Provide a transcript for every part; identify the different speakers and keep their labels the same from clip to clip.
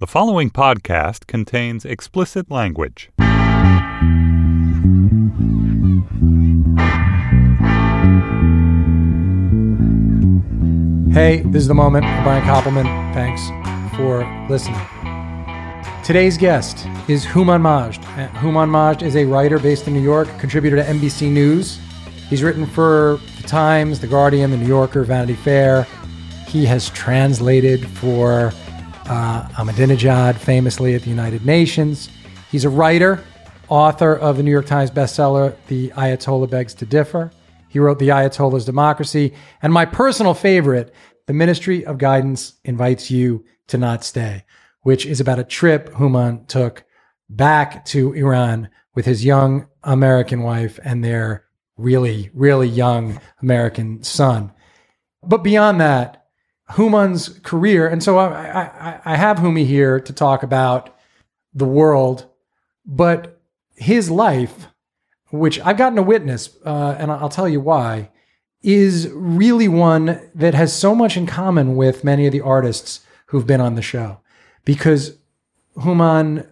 Speaker 1: The following podcast contains explicit language.
Speaker 2: Hey, this is the moment. Brian Koppelman. Thanks for listening. Today's guest is Hooman Majd. Hooman Majd is a writer based in New York, contributor to NBC News. He's written for The Times, The Guardian, The New Yorker, Vanity Fair. He has translated for uh, Ahmadinejad famously at the United Nations. He's a writer, author of the New York Times bestseller, The Ayatollah Begs to Differ. He wrote The Ayatollah's Democracy. And my personal favorite, The Ministry of Guidance Invites You to Not Stay, which is about a trip Hooman took back to Iran with his young American wife and their really, really young American son. But beyond that, Hooman's career, and so I, I, I have Humi here to talk about the world, but his life which I've gotten to witness, uh, and I'll tell you why, is really one that has so much in common with many of the artists who've been on the show. Because Hooman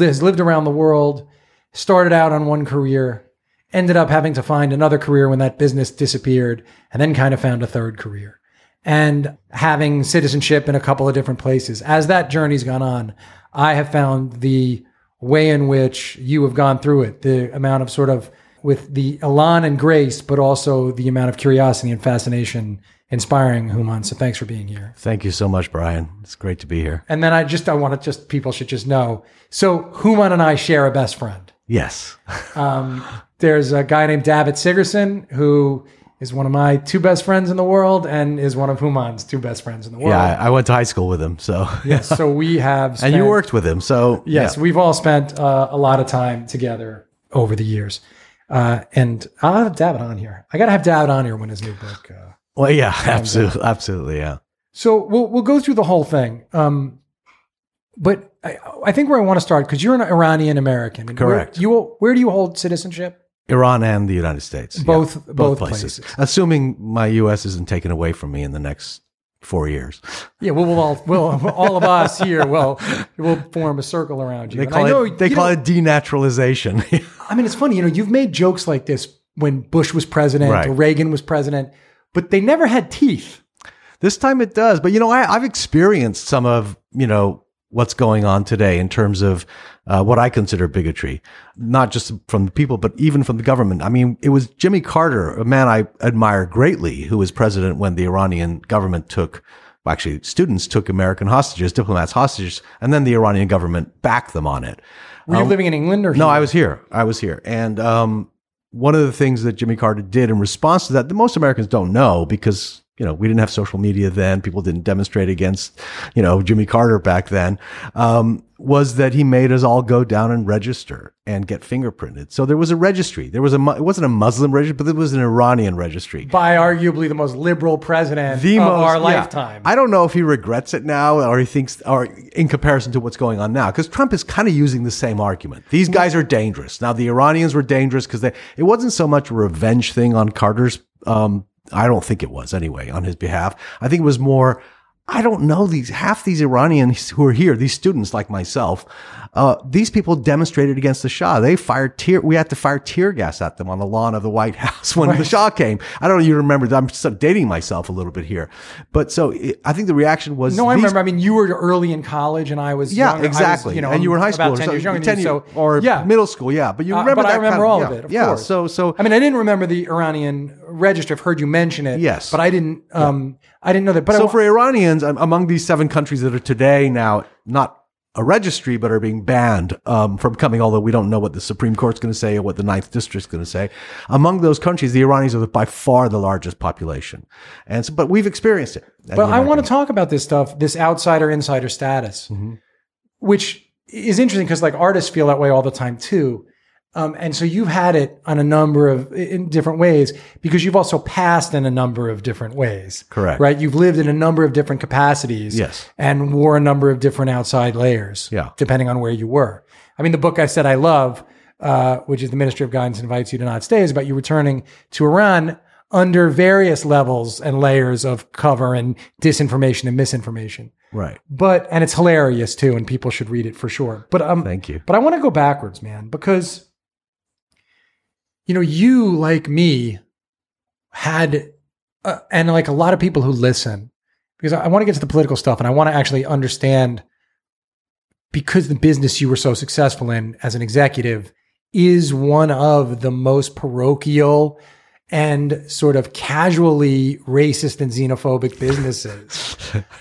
Speaker 2: has lived around the world, started out on one career, ended up having to find another career when that business disappeared, and then kind of found a third career. And having citizenship in a couple of different places. As that journey's gone on, I have found the way in which you have gone through it, the amount of sort of with the elan and grace, but also the amount of curiosity and fascination inspiring Hooman. So thanks for being here.
Speaker 3: Thank you so much, Brian. It's great to be here.
Speaker 2: And then I just I want to just people should just know. So Hooman and I share a best friend.
Speaker 3: Yes.
Speaker 2: um, there's a guy named Davitt Sigerson who is one of my two best friends in the world and is one of Hooman's two best friends in the world.
Speaker 3: Yeah, I went to high school with him. So
Speaker 2: yes, so we have,
Speaker 3: spent, and you worked with him. So
Speaker 2: yes, yeah. we've all spent uh, a lot of time together over the years. Uh, and I'll have David on here. I got to have David on here when his new book. Uh,
Speaker 3: well, yeah, absolutely, absolutely, yeah.
Speaker 2: So we'll we'll go through the whole thing. Um, but I, I think where I want to start because you're an Iranian American.
Speaker 3: Correct.
Speaker 2: Where, you where do you hold citizenship?
Speaker 3: Iran and the United States.
Speaker 2: Both, yeah, both, both, places. places.
Speaker 3: Assuming my U.S. isn't taken away from me in the next four years.
Speaker 2: Yeah, we'll, we'll all, we'll, all of us here will will form a circle around you.
Speaker 3: They call know, it they call know, it denaturalization.
Speaker 2: I mean, it's funny. You know, you've made jokes like this when Bush was president right. or Reagan was president, but they never had teeth.
Speaker 3: This time it does. But you know, I, I've experienced some of you know what's going on today in terms of uh, what I consider bigotry, not just from the people, but even from the government. I mean, it was Jimmy Carter, a man I admire greatly, who was president when the Iranian government took, well, actually, students took American hostages, diplomats hostages, and then the Iranian government backed them on it.
Speaker 2: Were um, you living in England or?
Speaker 3: No, I was here. I was here, and um, one of the things that Jimmy Carter did in response to that, that most Americans don't know because you know, we didn't have social media then. People didn't demonstrate against, you know, Jimmy Carter back then. Um, was that he made us all go down and register and get fingerprinted. So there was a registry. There was a it wasn't a Muslim registry, but it was an Iranian registry
Speaker 2: by arguably the most liberal president the of most, our yeah. lifetime.
Speaker 3: I don't know if he regrets it now or he thinks, or in comparison to what's going on now, because Trump is kind of using the same argument. These guys are dangerous. Now the Iranians were dangerous because they it wasn't so much a revenge thing on Carter's um, I don't think it was anyway on his behalf. I think it was more, I don't know these, half these Iranians who are here, these students like myself, uh, these people demonstrated against the Shah. They fired tear. We had to fire tear gas at them on the lawn of the White House when right. the Shah came. I don't know. You remember? That I'm dating myself a little bit here, but so it, I think the reaction was.
Speaker 2: No, I remember. I mean, you were early in college, and I was.
Speaker 3: Yeah,
Speaker 2: young,
Speaker 3: exactly.
Speaker 2: Was, you know,
Speaker 3: and you were in high school,
Speaker 2: about ten
Speaker 3: so,
Speaker 2: years younger than you, so
Speaker 3: or yeah. middle school. Yeah, but you remember. Uh,
Speaker 2: but
Speaker 3: I
Speaker 2: remember
Speaker 3: kind
Speaker 2: of, all
Speaker 3: yeah,
Speaker 2: of it. Of
Speaker 3: yeah.
Speaker 2: Course.
Speaker 3: So so.
Speaker 2: I mean, I didn't remember the Iranian register. I've heard you mention it.
Speaker 3: Yes,
Speaker 2: but I didn't. Um, yeah. I didn't know that. But
Speaker 3: so
Speaker 2: I,
Speaker 3: for Iranians, among these seven countries that are today now not a registry, but are being banned um, from coming. Although we don't know what the Supreme Court's going to say or what the Ninth District's going to say. Among those countries, the Iranians are by far the largest population, and so, but we've experienced it.
Speaker 2: But I want to talk about this stuff, this outsider insider status, mm-hmm. which is interesting because like artists feel that way all the time too. Um, and so you've had it on a number of in different ways because you've also passed in a number of different ways.
Speaker 3: Correct.
Speaker 2: Right. You've lived in a number of different capacities.
Speaker 3: Yes.
Speaker 2: And wore a number of different outside layers.
Speaker 3: Yeah.
Speaker 2: Depending on where you were. I mean, the book I said I love, uh, which is the Ministry of Guidance invites you to not stay, is about you returning to Iran under various levels and layers of cover and disinformation and misinformation.
Speaker 3: Right.
Speaker 2: But and it's hilarious too, and people should read it for sure. But um,
Speaker 3: Thank you.
Speaker 2: But I want to go backwards, man, because you know you like me had, uh, and like a lot of people who listen, because I, I want to get to the political stuff, and I want to actually understand because the business you were so successful in as an executive is one of the most parochial and sort of casually racist and xenophobic businesses.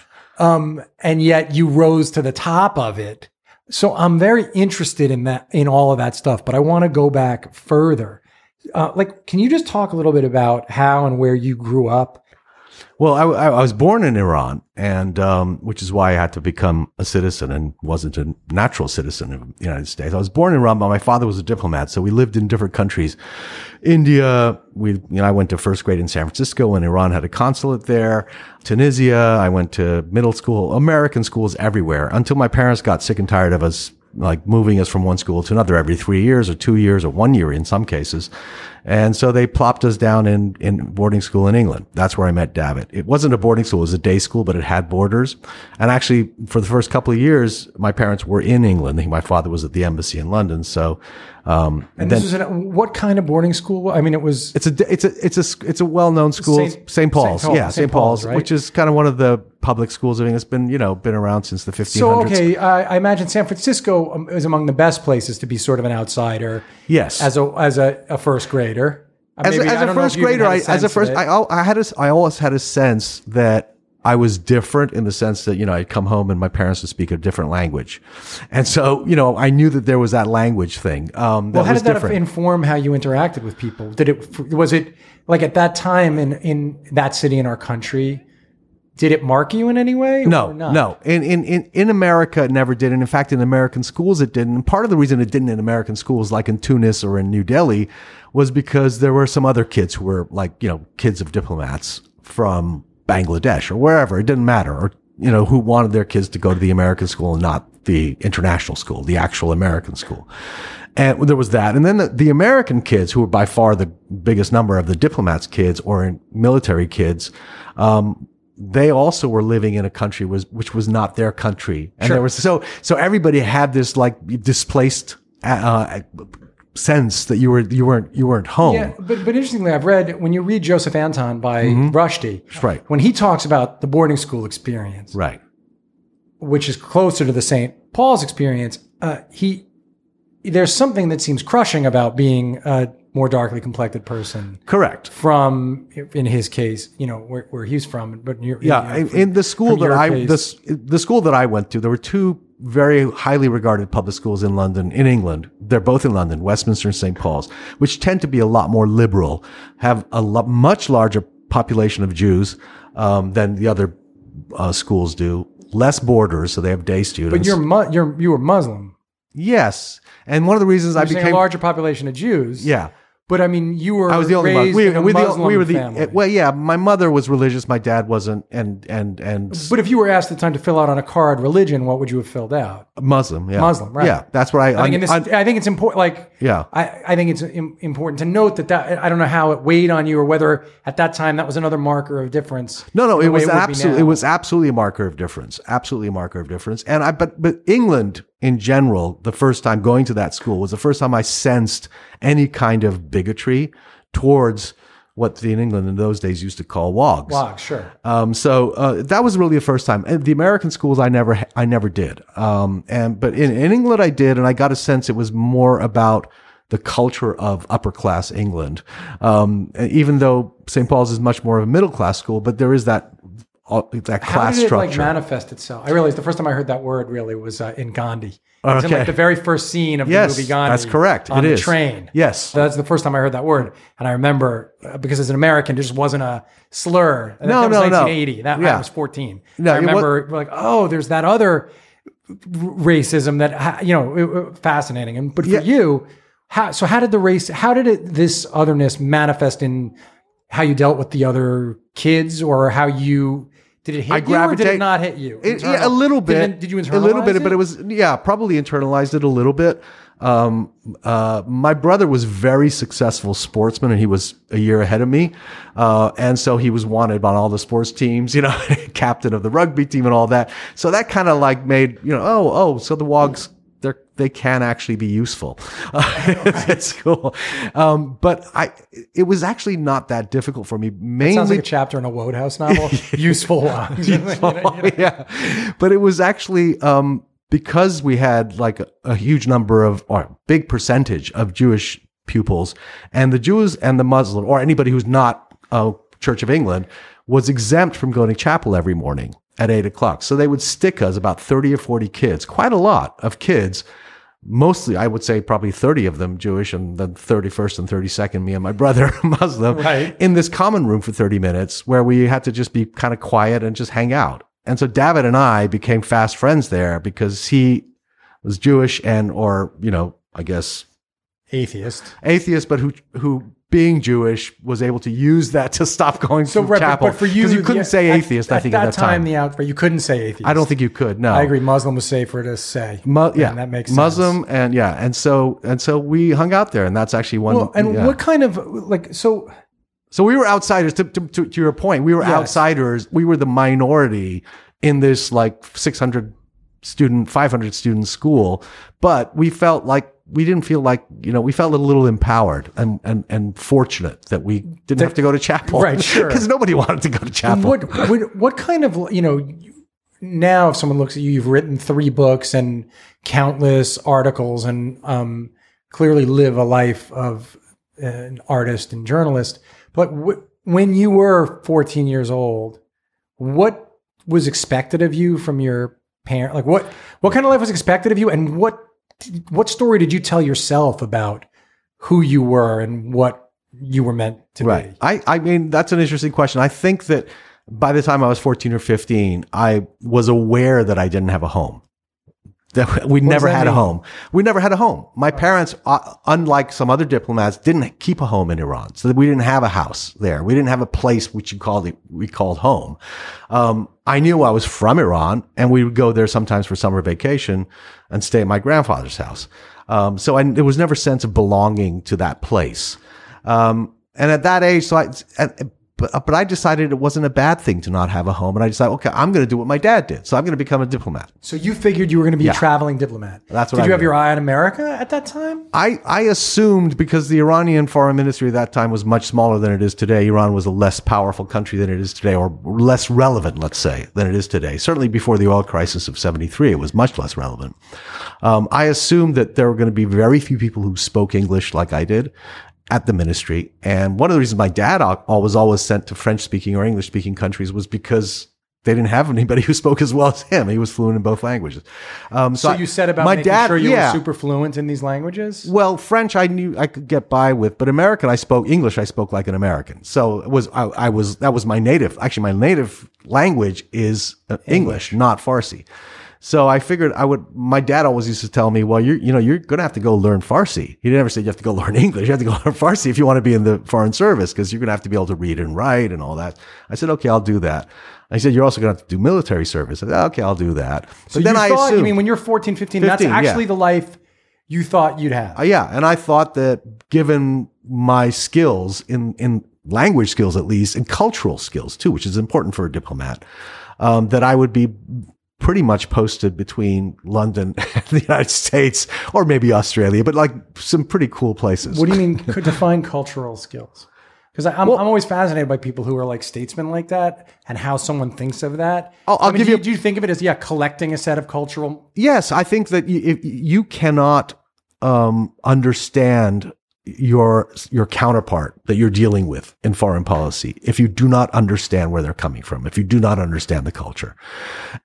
Speaker 2: um, and yet you rose to the top of it. So I'm very interested in that, in all of that stuff, but I want to go back further. Uh, like, can you just talk a little bit about how and where you grew up?
Speaker 3: Well, I, I was born in Iran, and um, which is why I had to become a citizen and wasn't a natural citizen of the United States. I was born in Iran, but my father was a diplomat, so we lived in different countries. India, we you know I went to first grade in San Francisco when Iran had a consulate there. Tunisia, I went to middle school, American schools everywhere until my parents got sick and tired of us like moving us from one school to another every three years or two years or one year in some cases. And so they plopped us down in, in boarding school in England. That's where I met David. It wasn't a boarding school. It was a day school, but it had boarders. And actually for the first couple of years, my parents were in England. My father was at the embassy in London. So, um,
Speaker 2: And
Speaker 3: and
Speaker 2: this
Speaker 3: then
Speaker 2: was an, what kind of boarding school? I mean, it was
Speaker 3: it's a, it's a, it's a, it's a well-known school,
Speaker 2: Saint-
Speaker 3: Paul's.
Speaker 2: Paul-
Speaker 3: yeah, St. Paul's,
Speaker 2: Paul's, right?
Speaker 3: which is kind of one of the public schools. I mean, it's been, you know, been around since the 1500s.
Speaker 2: so okay. I, I imagine San Francisco um, is among the best places to be sort of an outsider.
Speaker 3: Yes.
Speaker 2: as a as a, a first grader.
Speaker 3: As,
Speaker 2: maybe-
Speaker 3: a,
Speaker 2: I
Speaker 3: as a
Speaker 2: don't know if
Speaker 3: first grader, I, as a
Speaker 2: of
Speaker 3: first,
Speaker 2: it.
Speaker 3: I, al- I had a, I always had a sense that I was different in the sense that you know I'd come home and my parents would speak a different language, and so you know I knew that there was that language thing. Um, that
Speaker 2: well, how
Speaker 3: was
Speaker 2: did that
Speaker 3: different.
Speaker 2: inform how you interacted with people? Did it was it like at that time in in that city in our country? Did it mark you in any way?
Speaker 3: No,
Speaker 2: or not?
Speaker 3: no. In, in, in, in America, it never did. And in fact, in American schools, it didn't. And part of the reason it didn't in American schools, like in Tunis or in New Delhi, was because there were some other kids who were like, you know, kids of diplomats from Bangladesh or wherever. It didn't matter. Or, you know, who wanted their kids to go to the American school and not the international school, the actual American school. And there was that. And then the, the American kids, who were by far the biggest number of the diplomats' kids or military kids, um, they also were living in a country was which was not their country, and there was so so everybody had this like displaced uh, sense that you were you weren't you weren't home.
Speaker 2: Yeah, but but interestingly, I've read when you read Joseph Anton by Rushdie,
Speaker 3: Mm-hmm. right,
Speaker 2: when he talks about the boarding school experience,
Speaker 3: right,
Speaker 2: which is closer to the St. Paul's experience, uh, he there's something that seems crushing about being a more darkly complected person
Speaker 3: correct.
Speaker 2: from, in his case, you know where, where he's from, but you're,
Speaker 3: Yeah,
Speaker 2: you know,
Speaker 3: in, in the school that I
Speaker 2: case.
Speaker 3: this the school that I went to, there were two very highly regarded public schools in London, in England. They're both in London, Westminster and St. Paul's, which tend to be a lot more liberal, have a lot, much larger population of Jews um, than the other uh, schools do. Less boarders, so they have day students.
Speaker 2: but you're mu- you're you were Muslim.
Speaker 3: yes, and one of the reasons I
Speaker 2: You're saying
Speaker 3: became
Speaker 2: a larger population of Jews.
Speaker 3: yeah.
Speaker 2: But I mean, you were
Speaker 3: I was the only one. We, we, the,
Speaker 2: Muslim
Speaker 3: we were the eh,
Speaker 2: family.
Speaker 3: well, yeah. My mother was religious. My dad wasn't, and and and
Speaker 2: but if you were asked at the time to fill out on a card religion, what would you have filled out?
Speaker 3: Muslim. Yeah,
Speaker 2: Muslim, right.
Speaker 3: Yeah, that's what I.
Speaker 2: I think in this,
Speaker 3: un-
Speaker 2: I think it's important. Like,
Speaker 3: Yeah.
Speaker 2: I, I think it's im- important to note that that I don't know how it weighed on you, or whether at that time that was another marker of difference.
Speaker 3: No, no, it was absolutely it was absolutely a marker of difference. Absolutely a marker of difference. And I but but England in general, the first time going to that school was the first time I sensed any kind of bigotry towards what the in England in those days used to call wogs.
Speaker 2: Wogs, sure.
Speaker 3: Um, so uh, that was really the first time. The American schools, I never, I never did. Um, and but in, in England, I did, and I got a sense it was more about the culture of upper class England. Um, even though St. Paul's is much more of a middle class school, but there is that uh, that
Speaker 2: How
Speaker 3: class
Speaker 2: did it
Speaker 3: structure.
Speaker 2: like manifest itself? I realized the first time I heard that word really was uh, in Gandhi. It was in like the very first scene of
Speaker 3: Yes,
Speaker 2: the movie Gandhi.
Speaker 3: that's correct.
Speaker 2: On
Speaker 3: It
Speaker 2: the
Speaker 3: is.
Speaker 2: train.
Speaker 3: Yes.
Speaker 2: That's the first time I heard that word, and I remember uh, because as an American, it just wasn't a slur. And
Speaker 3: No,
Speaker 2: that was
Speaker 3: no, no.
Speaker 2: 1980. That I was 14.
Speaker 3: No,
Speaker 2: I remember like, oh, there's that other racism that you know, fascinating. And but for
Speaker 3: Yeah.
Speaker 2: you, how so? How did the race? How did it this otherness manifest in how you dealt with the other kids, or how you Did it hit
Speaker 3: I
Speaker 2: you or did it not hit you?
Speaker 3: It- yeah, a little bit.
Speaker 2: Did, did you internalize it?
Speaker 3: a little bit?
Speaker 2: it?
Speaker 3: But it was yeah, probably internalized it a little bit. Um, uh, my brother was very successful sportsman, and he was a year ahead of me, uh, and so he was wanted on all the sports teams. You know, captain of the rugby team and all that. So that kind of like made you know, oh, oh, so the Wogs. They're, they can actually be useful It's cool, um, but I it was actually not that difficult for me. Mainly,
Speaker 2: Sounds like a chapter in a Wodehouse novel. Useful one.
Speaker 3: yeah. But it was actually um, because we had like a, a huge number of, or a big percentage of Jewish pupils, and the Jews and the Muslim, or anybody who's not a Church of England, was exempt from going to chapel every morning at eight o'clock. So they would stick us about 30 or 40 kids, quite a lot of kids. Mostly, I would say probably 30 of them Jewish and then 31st and 32nd, me and my brother Muslim,
Speaker 2: Right.
Speaker 3: in this common room for 30 minutes where we had to just be kind of quiet and just hang out. And so David and I became fast friends there because he was Jewish and, or, you know, I guess
Speaker 2: Atheist.
Speaker 3: atheist, but who, who being Jewish was able to use that to stop going
Speaker 2: So,
Speaker 3: to
Speaker 2: right,
Speaker 3: chapel.
Speaker 2: but for you,
Speaker 3: you couldn't
Speaker 2: yeah,
Speaker 3: say
Speaker 2: at-
Speaker 3: atheist, I think, at that time.
Speaker 2: the out, you couldn't say atheist.
Speaker 3: I don't think you could. No,
Speaker 2: I agree. Muslim was safer to say.
Speaker 3: Mu- yeah,
Speaker 2: that makes sense.
Speaker 3: Muslim and yeah, and so and so we hung out there, and that's actually one.
Speaker 2: Well, and
Speaker 3: yeah.
Speaker 2: what kind of like so?
Speaker 3: So we were outsiders. To, to, to, to your point, we were
Speaker 2: Yes.
Speaker 3: outsiders. We were the minority in this like 600 student, 500 student school, but we felt like we didn't feel like you know we felt a little empowered and and and fortunate that we didn't have to go to chapel,
Speaker 2: Right, sure.
Speaker 3: because nobody wanted to go to chapel.
Speaker 2: What, what what kind of you know? Now, if someone looks at you, you've written three books and countless articles, and um, clearly live a life of an artist and journalist. But wh- when you were 14 years old, what was expected of you from your parent? Like what what kind of life was expected of you, and what what story did you tell yourself about who you were and what you were meant to
Speaker 3: Right.
Speaker 2: be?
Speaker 3: I, I mean, that's an interesting question. I think that by the time I was 14 or 15, I was aware that I didn't have a home. That we never
Speaker 2: that
Speaker 3: had a home. We never had a home. My parents, uh, unlike some other diplomats, didn't keep a home in Iran. So we didn't have a house there. We didn't have a place which you called it, we called home. Um, I knew I was from Iran and we would go there sometimes for summer vacation and stay at my grandfather's house. Um, so I, there was never a sense of belonging to that place. Um, and at that age, so I, at, but, but I decided it wasn't a bad thing to not have a home. And I decided, okay, I'm going to do what my dad did. So I'm going to become a diplomat.
Speaker 2: So you figured you were going to be a traveling diplomat.
Speaker 3: That's what
Speaker 2: Did
Speaker 3: I
Speaker 2: you have your eye on America at that time?
Speaker 3: I, I assumed because the Iranian foreign ministry at that time was much smaller than it is today. Iran was a less powerful country than it is today, or less relevant, let's say, than it is today. Certainly before the oil crisis of 73, it was much less relevant. Um, I assumed that there were going to be very few people who spoke English like I did at the ministry. And one of the reasons my dad was always sent to French speaking or English speaking countries was because they didn't have anybody who spoke as well as him. He was fluent in both languages. Um,
Speaker 2: So
Speaker 3: I-
Speaker 2: you said about
Speaker 3: my
Speaker 2: making
Speaker 3: dad,
Speaker 2: sure you
Speaker 3: yeah.
Speaker 2: were super fluent in these languages?
Speaker 3: Well, French I knew I could get by with, but American I spoke English. I spoke like an American. So it was I, I was that was my native. Actually, my native language is uh, English, not Farsi. So I figured I would. My dad always used to tell me, "Well, you're you know you're going to have to go learn Farsi." He never said you have to go learn English. You have to go learn Farsi if you want to be in the foreign service because you're going to have to be able to read and write and all that. I said, "Okay, I'll do that." I said, "You're also going to have to do military service." I said, "Okay, I'll do that." But
Speaker 2: So
Speaker 3: then I
Speaker 2: thought,
Speaker 3: assumed,
Speaker 2: I mean, when you're 14, 15,
Speaker 3: 15,
Speaker 2: that's
Speaker 3: yeah.
Speaker 2: actually the life you thought you'd have.
Speaker 3: Uh, yeah, and I thought that given my skills in in language skills at least, and cultural skills too, which is important for a diplomat, um, that I would be pretty much posted between London and the United States, or maybe Australia, but like some pretty cool places.
Speaker 2: what do you mean could define cultural skills? Because I'm, I'm always fascinated by people who are like statesmen like that and how someone thinks of that.
Speaker 3: I'll- I'll
Speaker 2: I mean,
Speaker 3: give
Speaker 2: do
Speaker 3: you-
Speaker 2: do you think of it as, yeah, collecting a set of cultural
Speaker 3: Yes, I think that you, if you cannot um, understand your your counterpart that you're dealing with in foreign policy if you do not understand where they're coming from, if you do not understand the culture,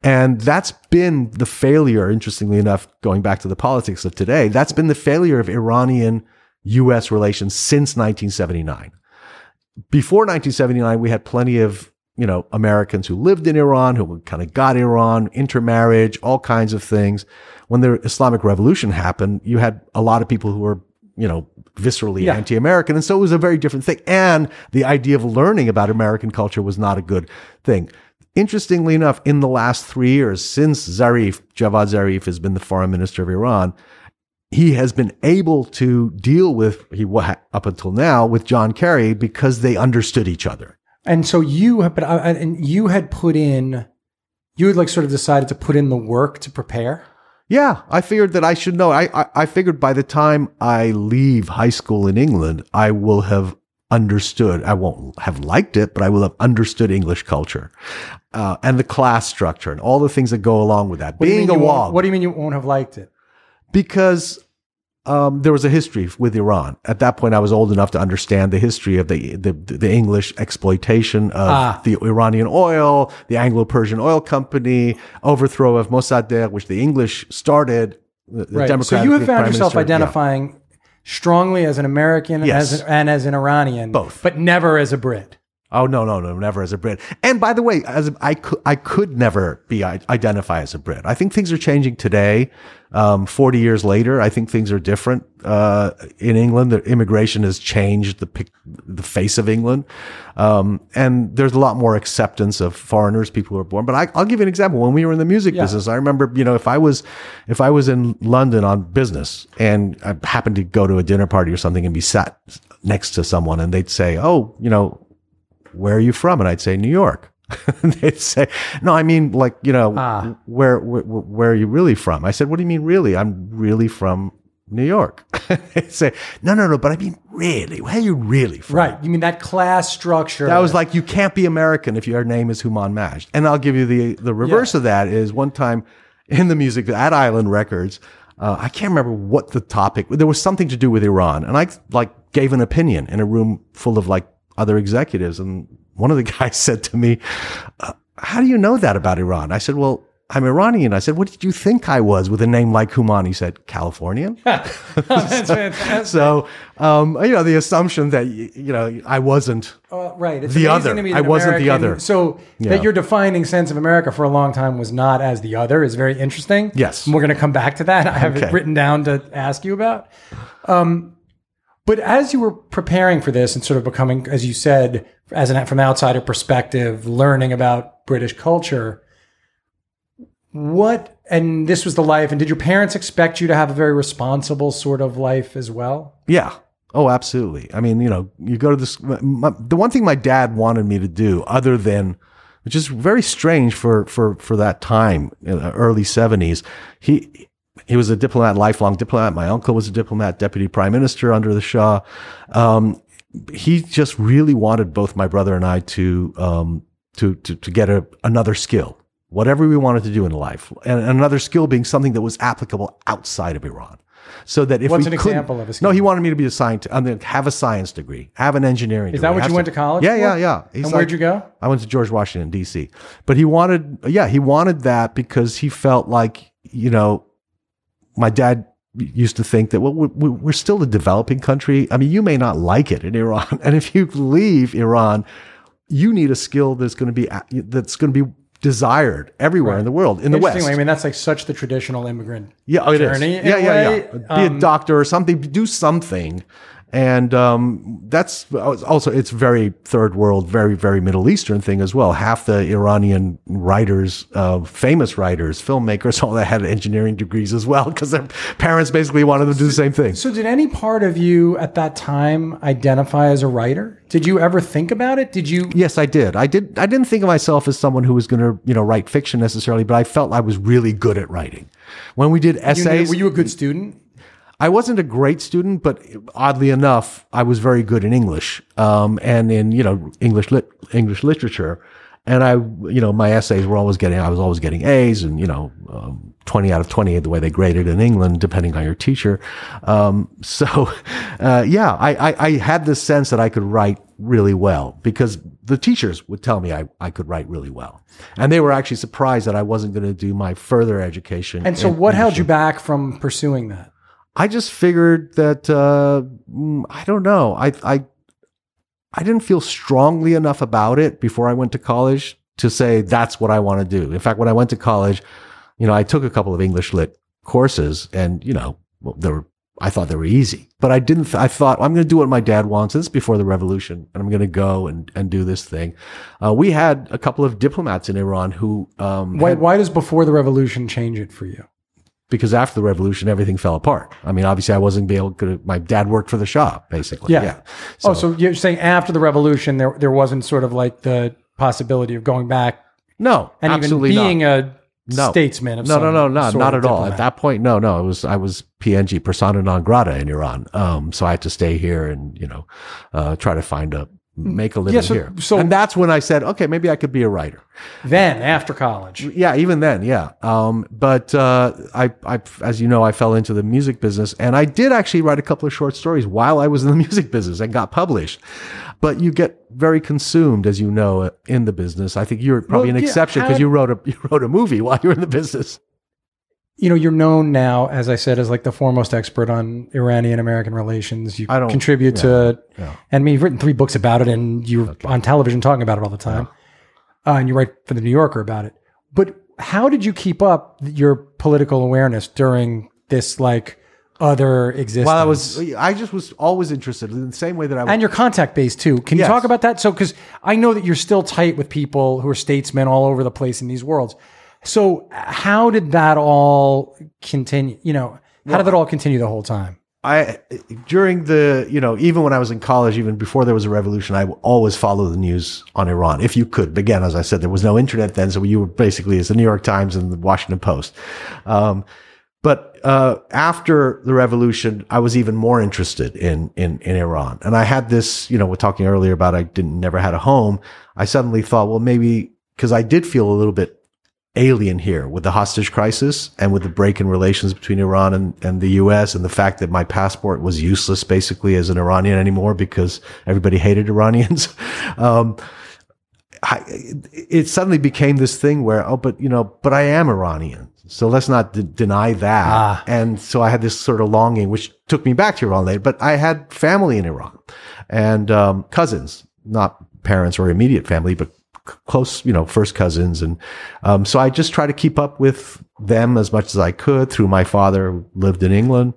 Speaker 3: and that's been the failure. Interestingly enough, going back to the politics of today, that's been the failure of Iranian-U.S. relations since 1979 before 1979, we had plenty of you know Americans who lived in Iran, who kind of got Iran, intermarriage, all kinds of things. When the Islamic Revolution happened, you had a lot of people who were you know viscerally
Speaker 2: Yeah.
Speaker 3: anti-American, and so it was a very different thing. And the idea of learning about American culture was not a good thing. interestingly enough, in the last three years, since Zarif, Javad Zarif has been the foreign minister of Iran, he has been able to deal with he up until now with John Kerry because they understood each other.
Speaker 2: And so you, have- but uh, and you had put in, you had like sort of decided to put in the work to prepare.
Speaker 3: Yeah, I figured that I should know. I, I I figured by the time I leave high school in England, I will have understood. I won't have liked it, but I will have understood English culture uh, and the class structure and all the things that go along with that.
Speaker 2: What
Speaker 3: Being a wog.
Speaker 2: What do you mean you won't have liked it?
Speaker 3: because um, there was a history with Iran. At that point, I was old enough to understand the history of the the, the English exploitation of
Speaker 2: Ah.
Speaker 3: the Iranian oil, the Anglo-Persian Oil Company, overthrow of Mossadegh, which the English started. The,
Speaker 2: Right. So you have found
Speaker 3: Prime
Speaker 2: yourself
Speaker 3: Minister- yeah.
Speaker 2: identifying strongly as an American
Speaker 3: Yes.
Speaker 2: as an, and as an Iranian,
Speaker 3: Both.
Speaker 2: but never as a Brit.
Speaker 3: Oh no, no, no, never as a Brit. And by the way, as I could, I could never be i- identify as a Brit. I think things are changing today. Um, Forty years later, I think things are different. Uh, in England, the immigration has changed the pic, the face of England, um, and there's a lot more acceptance of foreigners, people who are born. But I, I'll give you an example. When we were in the music business, I remember, you know, if I was, if I was in London on business and I happened to go to a dinner party or something and be sat next to someone, and they'd say, "Oh, you know." where are you from? And I'd say, New York. They'd say, no, I mean, like, you know,
Speaker 2: Ah.
Speaker 3: where, where, where are you really from? I said, what do you mean, really? I'm really from New York. They'd say, no, no, no, but I mean, really, where are you really from?
Speaker 2: Right. You mean that class structure?
Speaker 3: That was like, you can't be American if your name is Hooman Majd. And I'll give you the, the reverse of that is one time in the music at Island Records, uh, I can't remember what the topic, there was something to do with Iran. And I like gave an opinion in a room full of like other executives. And one of the guys said to me, uh, how do you know that about Iran? I said, well, I'm Iranian. I said, what did you think I was with a name like Hooman? He said, Californian.
Speaker 2: That's fantastic.
Speaker 3: so, um, you know, the assumption that, you know, I wasn't
Speaker 2: Uh, right. It's
Speaker 3: The other. I
Speaker 2: that
Speaker 3: wasn't the other.
Speaker 2: So
Speaker 3: Yeah.
Speaker 2: that your defining sense of America for a long time was not as the other is very interesting.
Speaker 3: Yes.
Speaker 2: And we're going to come back to that. I have it written down to ask you about. Um, but as you were preparing for this and sort of becoming, as you said, as an from an outsider perspective, learning about British culture, what and this was the life. And did your parents expect you to have a very responsible sort of life as well?
Speaker 3: Yeah. Oh, absolutely. I mean, you know, you go to this. My, the one thing my dad wanted me to do, other than, which is very strange for for for that time, early seventies, he he was a diplomat, lifelong diplomat. My uncle was a diplomat, deputy prime minister under the Shah. Um, he just really wanted both my brother and I to um, to to to get a, another skill, whatever we wanted to do in life, and another skill being something that was applicable outside of Iran. So that if
Speaker 2: What's
Speaker 3: we
Speaker 2: an example of a skill?
Speaker 3: No, he wanted me to be a scientist. I mean, have a science degree, have an engineering. Degree.
Speaker 2: Is that what you went
Speaker 3: some-
Speaker 2: to college
Speaker 3: Yeah,
Speaker 2: for?
Speaker 3: yeah, yeah. He's
Speaker 2: and
Speaker 3: like-
Speaker 2: where'd you go?
Speaker 3: I went to George Washington D.C. But he wanted, yeah, he wanted that because he felt like you know, my dad used to think that well, we're, we're still a developing country. I mean, you may not like it in Iran, and if you leave Iran, you need a skill that's going to be that's going to be desired everywhere in the world in the West.
Speaker 2: I mean, that's like such the traditional immigrant.
Speaker 3: Yeah, oh, it is.
Speaker 2: journey
Speaker 3: Yeah, yeah, yeah. Be a um, doctor or something. Do something, and um, that's also it's very third world, very very Middle Eastern thing as well. Half the Iranian writers, uh, famous writers, filmmakers, all that had engineering degrees as well because their parents basically wanted them to do the same thing.
Speaker 2: So, did any part of you at that time identify as a writer? Did you ever think about it? Did you?
Speaker 3: Yes, I did. I did. I didn't think of myself as someone who was going to, you know, write fiction necessarily, but I felt I was really good at writing. When we did
Speaker 2: you
Speaker 3: essays,
Speaker 2: were you a good student?
Speaker 3: I wasn't a great student, but oddly enough, I was very good in English um, and in you know English lit- English literature. And I, you know, my essays were always getting, I was always getting A's and, you know, um, 20 out of 20, the way they graded in England, depending on your teacher. Um, so, uh, yeah, I, I, I had this sense that I could write really well because the teachers would tell me I, I could write really well. And they were actually surprised that I wasn't going to do my further education.
Speaker 2: And so, what held you back from pursuing that?
Speaker 3: I just figured that uh, mm, I don't know. I I I didn't feel strongly enough about it before I went to college to say that's what I want to do. In fact, when I went to college, you know, I took a couple of English lit courses, and you know, well, there were I thought they were easy, but I didn't. Th- I thought I'm going to do what my dad wants. This is before the revolution, and I'm going to go and, and do this thing. Uh, we had a couple of diplomats in Iran who, um,
Speaker 2: Why,
Speaker 3: had-
Speaker 2: why does before the revolution change it for you?
Speaker 3: Because after the revolution, everything fell apart. I mean, obviously, I wasn't be able to. My dad worked for the Shah, basically.
Speaker 2: Yeah.
Speaker 3: Yeah.
Speaker 2: oh, so you're saying after the revolution, there there wasn't sort of like the possibility of going back
Speaker 3: no,
Speaker 2: and
Speaker 3: absolutely
Speaker 2: even
Speaker 3: not.
Speaker 2: being a
Speaker 3: No.
Speaker 2: statesman of
Speaker 3: No, no, no, no, not at all. At that point, no, no. It was I was PNG persona non grata in Iran. Um, so I had to stay here and you know uh, try to find a make a living
Speaker 2: so-
Speaker 3: here.
Speaker 2: so-
Speaker 3: and that's when I said, okay, maybe I could be a writer.
Speaker 2: Then after college,
Speaker 3: Yeah, even then, yeah. Um, but uh, I, I, as you know, I fell into the music business, and I did actually write a couple of short stories while I was in the music business and got published. But you get very consumed, as you know, in the business. I think you're probably
Speaker 2: Well,
Speaker 3: an
Speaker 2: yeah,
Speaker 3: exception because you wrote a you wrote a movie while you were in the business.
Speaker 2: You know, you're known now, as I said, as like the foremost expert on Iranian American relations. You
Speaker 3: I don't-
Speaker 2: contribute to,
Speaker 3: yeah.
Speaker 2: and I mean, you've written three books about it, and you're on television talking about it all the time, uh, and you write for the New Yorker about it. But how did you keep up your political awareness during this like other existence?
Speaker 3: While I was, I just was always interested in the same way that I was.
Speaker 2: and your contact base too. Can you talk about that? So, because I know that you're still tight with people who are statesmen all over the place in these worlds. So, how did that all continue? You know, how did that all continue the whole time?
Speaker 3: I during the you know even when I was in college, even before there was a revolution, I always follow the news on Iran if you could. But again, as I said, there was no internet then, so you were basically it's the New York Times and the Washington Post. Um, but uh, after the revolution, I was even more interested in in in Iran, and I had this. You know, we're talking earlier about I didn't never had a home. I suddenly thought, well, maybe because I did feel a little bit alien here with the hostage crisis and with the break in relations between Iran and, and the US and the fact that my passport was useless basically as an Iranian anymore because everybody hated Iranians. Um, I, it suddenly became this thing where, oh, but you know, but I am Iranian. So let's not d- deny that.
Speaker 2: Ah.
Speaker 3: And so I had this sort of longing, which took me back to Iran later, but I had family in Iran and, um, cousins, not parents or immediate family, but close, you know, first cousins. And, um, so I just try to keep up with them as much as I could through my father who lived in England,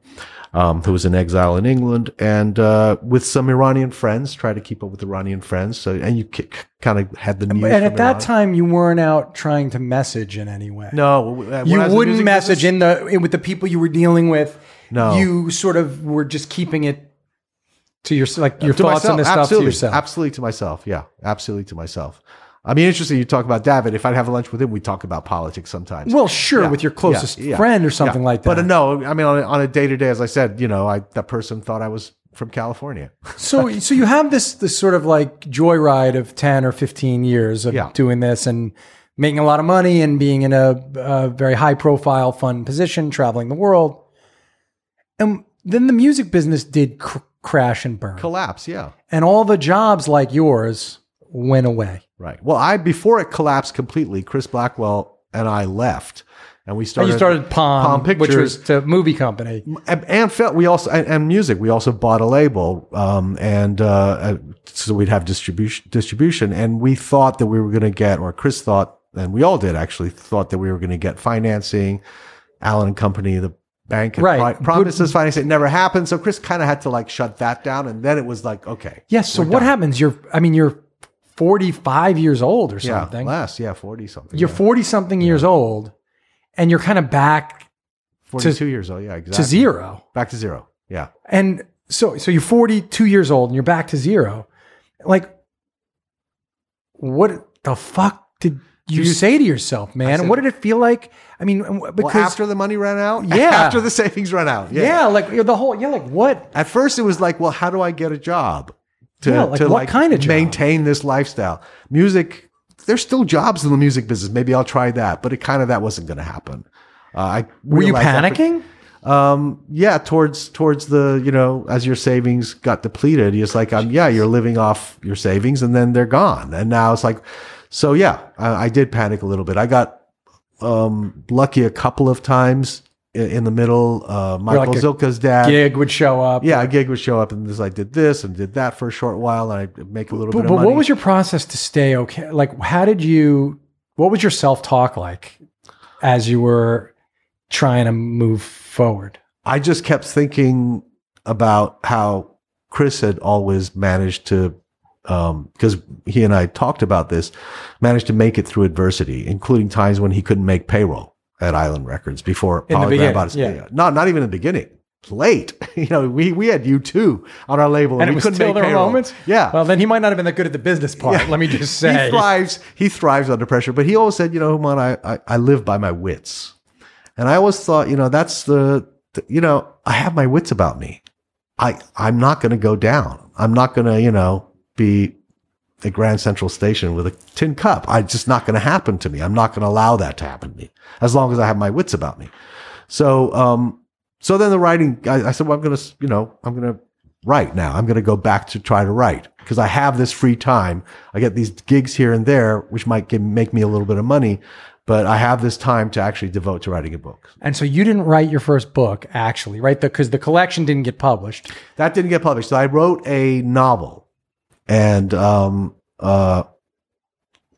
Speaker 3: um, who was in exile in England and, uh, with some Iranian friends, try to keep up with Iranian friends. So, and you k- kind of had the news.
Speaker 2: And at that
Speaker 3: Iran.
Speaker 2: time, you weren't out trying to message in any way.
Speaker 3: no,
Speaker 2: you wouldn't message
Speaker 3: business-
Speaker 2: in the in- with the people you were dealing with.
Speaker 3: No.
Speaker 2: you sort of were just keeping it to your like your
Speaker 3: to
Speaker 2: thoughts
Speaker 3: myself,
Speaker 2: on this stuff to yourself.
Speaker 3: Absolutely to myself. Yeah, absolutely to myself. I mean, interesting. You talk about David. If I'd have lunch with him, we talk about politics sometimes.
Speaker 2: Well, sure,
Speaker 3: Yeah,
Speaker 2: with your closest
Speaker 3: yeah,
Speaker 2: friend or something like that.
Speaker 3: But uh, no, I mean, on a, on a day to day, as I said, you know, I that person thought I was from California.
Speaker 2: So, so you have this this sort of like joyride of ten or fifteen years of doing this and making a lot of money and being in a, a very high profile, fun position, traveling the world. And then the music business did cr- crash and burn,
Speaker 3: Collapse. Yeah.
Speaker 2: and all the jobs like yours went away.
Speaker 3: Right. Well, I before it collapsed completely, Chris Blackwell and I left, and we
Speaker 2: And
Speaker 3: started.
Speaker 2: you started Palm,
Speaker 3: Palm
Speaker 2: which
Speaker 3: Pictures.
Speaker 2: was the movie company.
Speaker 3: and, and felt we also and, and music we also bought a label um and uh uh, so we'd have distribution distribution and we thought that we were going to get or chris thought and we all did actually thought that we were going to get financing allen and company the bank
Speaker 2: Right.
Speaker 3: promised us financing it never happened so chris kind of had to like shut that down and then it was like okay
Speaker 2: Yes. So what
Speaker 3: done.
Speaker 2: happens? You're, I mean, you're 45 years old or something.
Speaker 3: yeah less yeah 40 something
Speaker 2: you're
Speaker 3: yeah.
Speaker 2: 40 something years old and you're kind of back
Speaker 3: 42 years old yeah exactly
Speaker 2: to zero.
Speaker 3: back to zero yeah
Speaker 2: And so, so you're 42 years old and you're back to zero. Like, what the fuck did you,
Speaker 3: you-
Speaker 2: say to yourself, man?
Speaker 3: said-
Speaker 2: what did it feel like? I mean, because
Speaker 3: well after the money ran out
Speaker 2: Yeah.
Speaker 3: after the savings ran out
Speaker 2: yeah. like the whole, yeah, like what?
Speaker 3: At first, it was like, well, how do I get a job to,
Speaker 2: Yeah, like
Speaker 3: to
Speaker 2: what kind of job?
Speaker 3: maintain this lifestyle? Music, there's still jobs in the music business. Maybe I'll try that, but it kind of that wasn't going to happen. Uh, I
Speaker 2: Were you panicking?
Speaker 3: um, yeah, towards towards the you know as your savings got depleted, it's like um, yeah, you're living off your savings and then they're gone, and now it's like, so yeah, I, I did panic a little bit. I got um, lucky a couple of times in, the middle. Uh, Michael
Speaker 2: like
Speaker 3: Zilka's dad,
Speaker 2: Gig would show up.
Speaker 3: yeah, a gig would show up, and this I did this and did that for a short while, and I'd make a little
Speaker 2: But,
Speaker 3: bit
Speaker 2: but
Speaker 3: of money.
Speaker 2: what was your process to stay okay? Like, how did you, what was your self talk like as you were trying to move forward?
Speaker 3: I just kept thinking about how Chris had always managed to, because he and I talked about this, managed to make it through adversity, including times when he couldn't make payroll at Island Records before
Speaker 2: In the
Speaker 3: Polygram
Speaker 2: beginning,
Speaker 3: bought his-
Speaker 2: yeah.
Speaker 3: Not not even in the beginning. Late, you know, we we had U2 on our label,
Speaker 2: and
Speaker 3: we
Speaker 2: it was
Speaker 3: couldn't
Speaker 2: still
Speaker 3: make
Speaker 2: there
Speaker 3: payroll.
Speaker 2: moments.
Speaker 3: Yeah,
Speaker 2: Well, then he might not have been that good at the business part.
Speaker 3: Yeah.
Speaker 2: Let me just say.
Speaker 3: he thrives. He thrives under pressure. But he always said, you know, Hooman, I, I I live by my wits, and I always thought, you know, that's the, the you know, I have my wits about me. I I'm not going to go down. I'm not going to, you know, be at Grand Central Station with a tin cup. I just not going to happen to me. I'm not going to allow that to happen to me as long as I have my wits about me. So, um, so then the writing, I, I said, well, I'm going to, you know, I'm going to write now. I'm going to go back to try to write because I have this free time. I get these gigs here and there, which might give, make me a little bit of money, but I have this time to actually devote to writing a book.
Speaker 2: and so you didn't write your first book, actually, right? Because the collection didn't get published.
Speaker 3: That didn't get published. So I wrote a novel and, um, uh,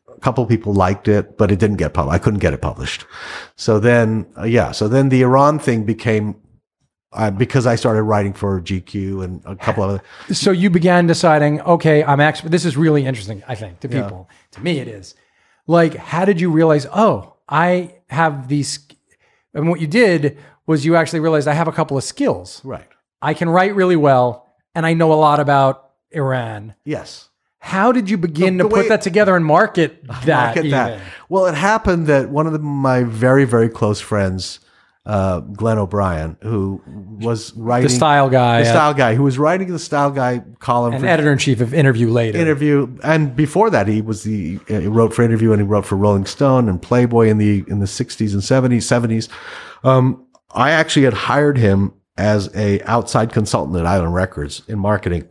Speaker 3: a couple of people liked it, but it didn't get published. I couldn't get it published. So then, uh, yeah. So then the Iran thing became, uh, because I started writing for GQ and a couple of other,
Speaker 2: So you began deciding, okay, I'm actually, this is really interesting, I think, to people. To me, it is. Like, how did you realize, oh, I have these, and what you did was you actually realized I have a couple of skills.
Speaker 3: right.
Speaker 2: I can write really well, and I know a lot about Iran.
Speaker 3: Yes.
Speaker 2: How did you begin
Speaker 3: The-
Speaker 2: to put that together and market that?
Speaker 3: Market that. Well, it happened that one of the, my very, very close friends, uh, Glenn O'Brien, who was writing
Speaker 2: The style guy,
Speaker 3: the style guy, who was writing the style guy column
Speaker 2: an editor in chief of Interview Later.
Speaker 3: interview and before that he was the uh, he wrote for interview and he wrote for rolling stone and playboy in the in the 60s and 70s 70s um, i actually had hired him as a outside consultant at island records in marketing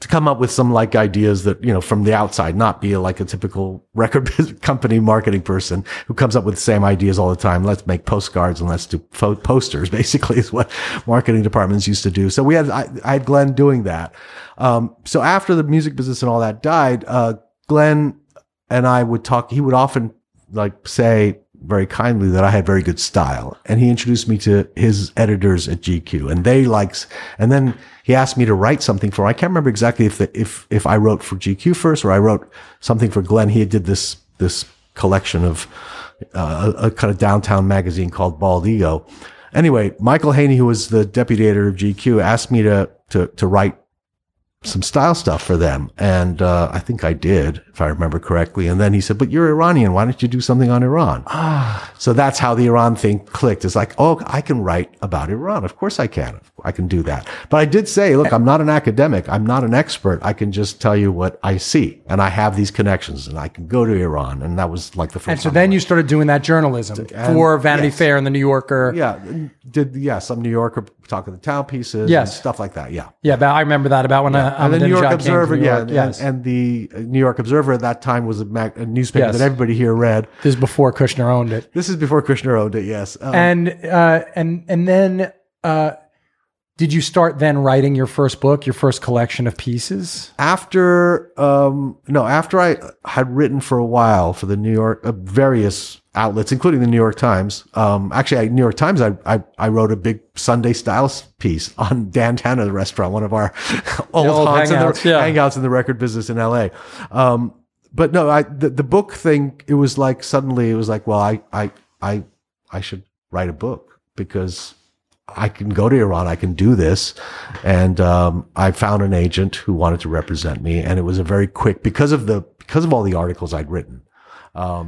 Speaker 3: to come up with some like ideas that you know from the outside not be like a typical record company marketing person who comes up with the same ideas all the time. Let's make postcards and let's do posters basically is what marketing departments used to do. So we had i, I had glenn doing that. Um, so after the music business and all that died uh, glenn and i would talk he would often like say very kindly that I had very good style. And he introduced me to his editors at GQ and they likes, and then he asked me to write something for, I can't remember exactly if the, if, if I wrote for GQ first or I wrote something for Glenn. He did this, this collection of, uh, a, a kind of downtown magazine called Bald Ego. Anyway, Michael Hainey, who was the deputy editor of GQ, asked me to, to, to write some style stuff for them. And uh, I think I did, if I remember correctly. And then he said, But you're Iranian. Why don't you do something on Iran? Ah So that's how the Iran thing clicked. It's like, oh, I can write about Iran. Of course I can. I can do that. But I did say, look, I'm not an academic. I'm not an expert. I can just tell you what I see. And I have these connections and I can go to Iran. And that was like the first
Speaker 2: and so then you started doing that journalism
Speaker 3: and-
Speaker 2: for Vanity
Speaker 3: yes.
Speaker 2: Fair and the New Yorker.
Speaker 3: yeah, did, yeah, some New Yorker talk of the town pieces
Speaker 2: Yes.
Speaker 3: and stuff like that. Yeah.
Speaker 2: Yeah, but I remember that about when uh,
Speaker 3: and the New York
Speaker 2: Ahmadinejad came to
Speaker 3: Observer,
Speaker 2: New
Speaker 3: yeah,
Speaker 2: York.
Speaker 3: and,
Speaker 2: yes.
Speaker 3: and the New York Observer at that time was a, mag- a newspaper
Speaker 2: Yes.
Speaker 3: that everybody here read.
Speaker 2: this is before Kushner owned it.
Speaker 3: This is before Kushner owned it, yes. Um,
Speaker 2: And uh, and and then uh, did you start then writing your first book, your first collection of pieces?
Speaker 3: after, um, no, after I had written for a while for the New York, uh, various outlets, including the New York Times. Um, actually, I, New York Times, I, I, I wrote a big Sunday Styles piece on Dan Tana, the restaurant, one of our old,
Speaker 2: old
Speaker 3: haunts in
Speaker 2: hangouts,
Speaker 3: the,
Speaker 2: yeah.
Speaker 3: hangouts in the record business in LA. Um, but no, I, the, the book thing, it was like suddenly it was like, well, I, I, I, I should write a book because I can go to Iran. I can do this. And, um, I found an agent who wanted to represent me. And it was a very quick, because of the, because of all the articles I'd written.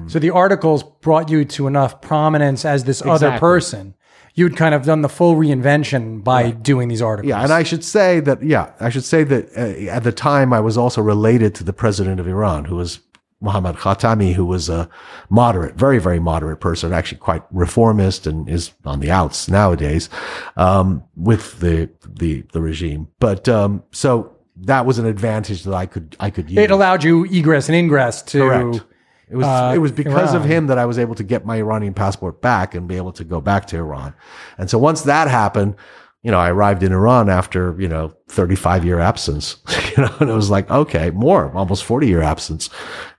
Speaker 2: So the articles brought you to enough prominence as this other person. You'd kind of done the full reinvention by doing these articles.
Speaker 3: Yeah. And I should say that, yeah, I should say that uh, at the time I was also related to the president of Iran, who was Mohammad Khatami, who was a moderate, very, very moderate person, actually quite reformist and is on the outs nowadays, um, with the, the, the regime. But, um, so that was an advantage that I could, I could use.
Speaker 2: it allowed you egress and ingress to.
Speaker 3: Correct. It was
Speaker 2: uh,
Speaker 3: it was because of him that I was able to get my Iranian passport back and be able to go back to Iran. And so once that happened, you know, I arrived in Iran after, you know, 35 year absence, you know, and it was like, okay, more, almost 40 year absence.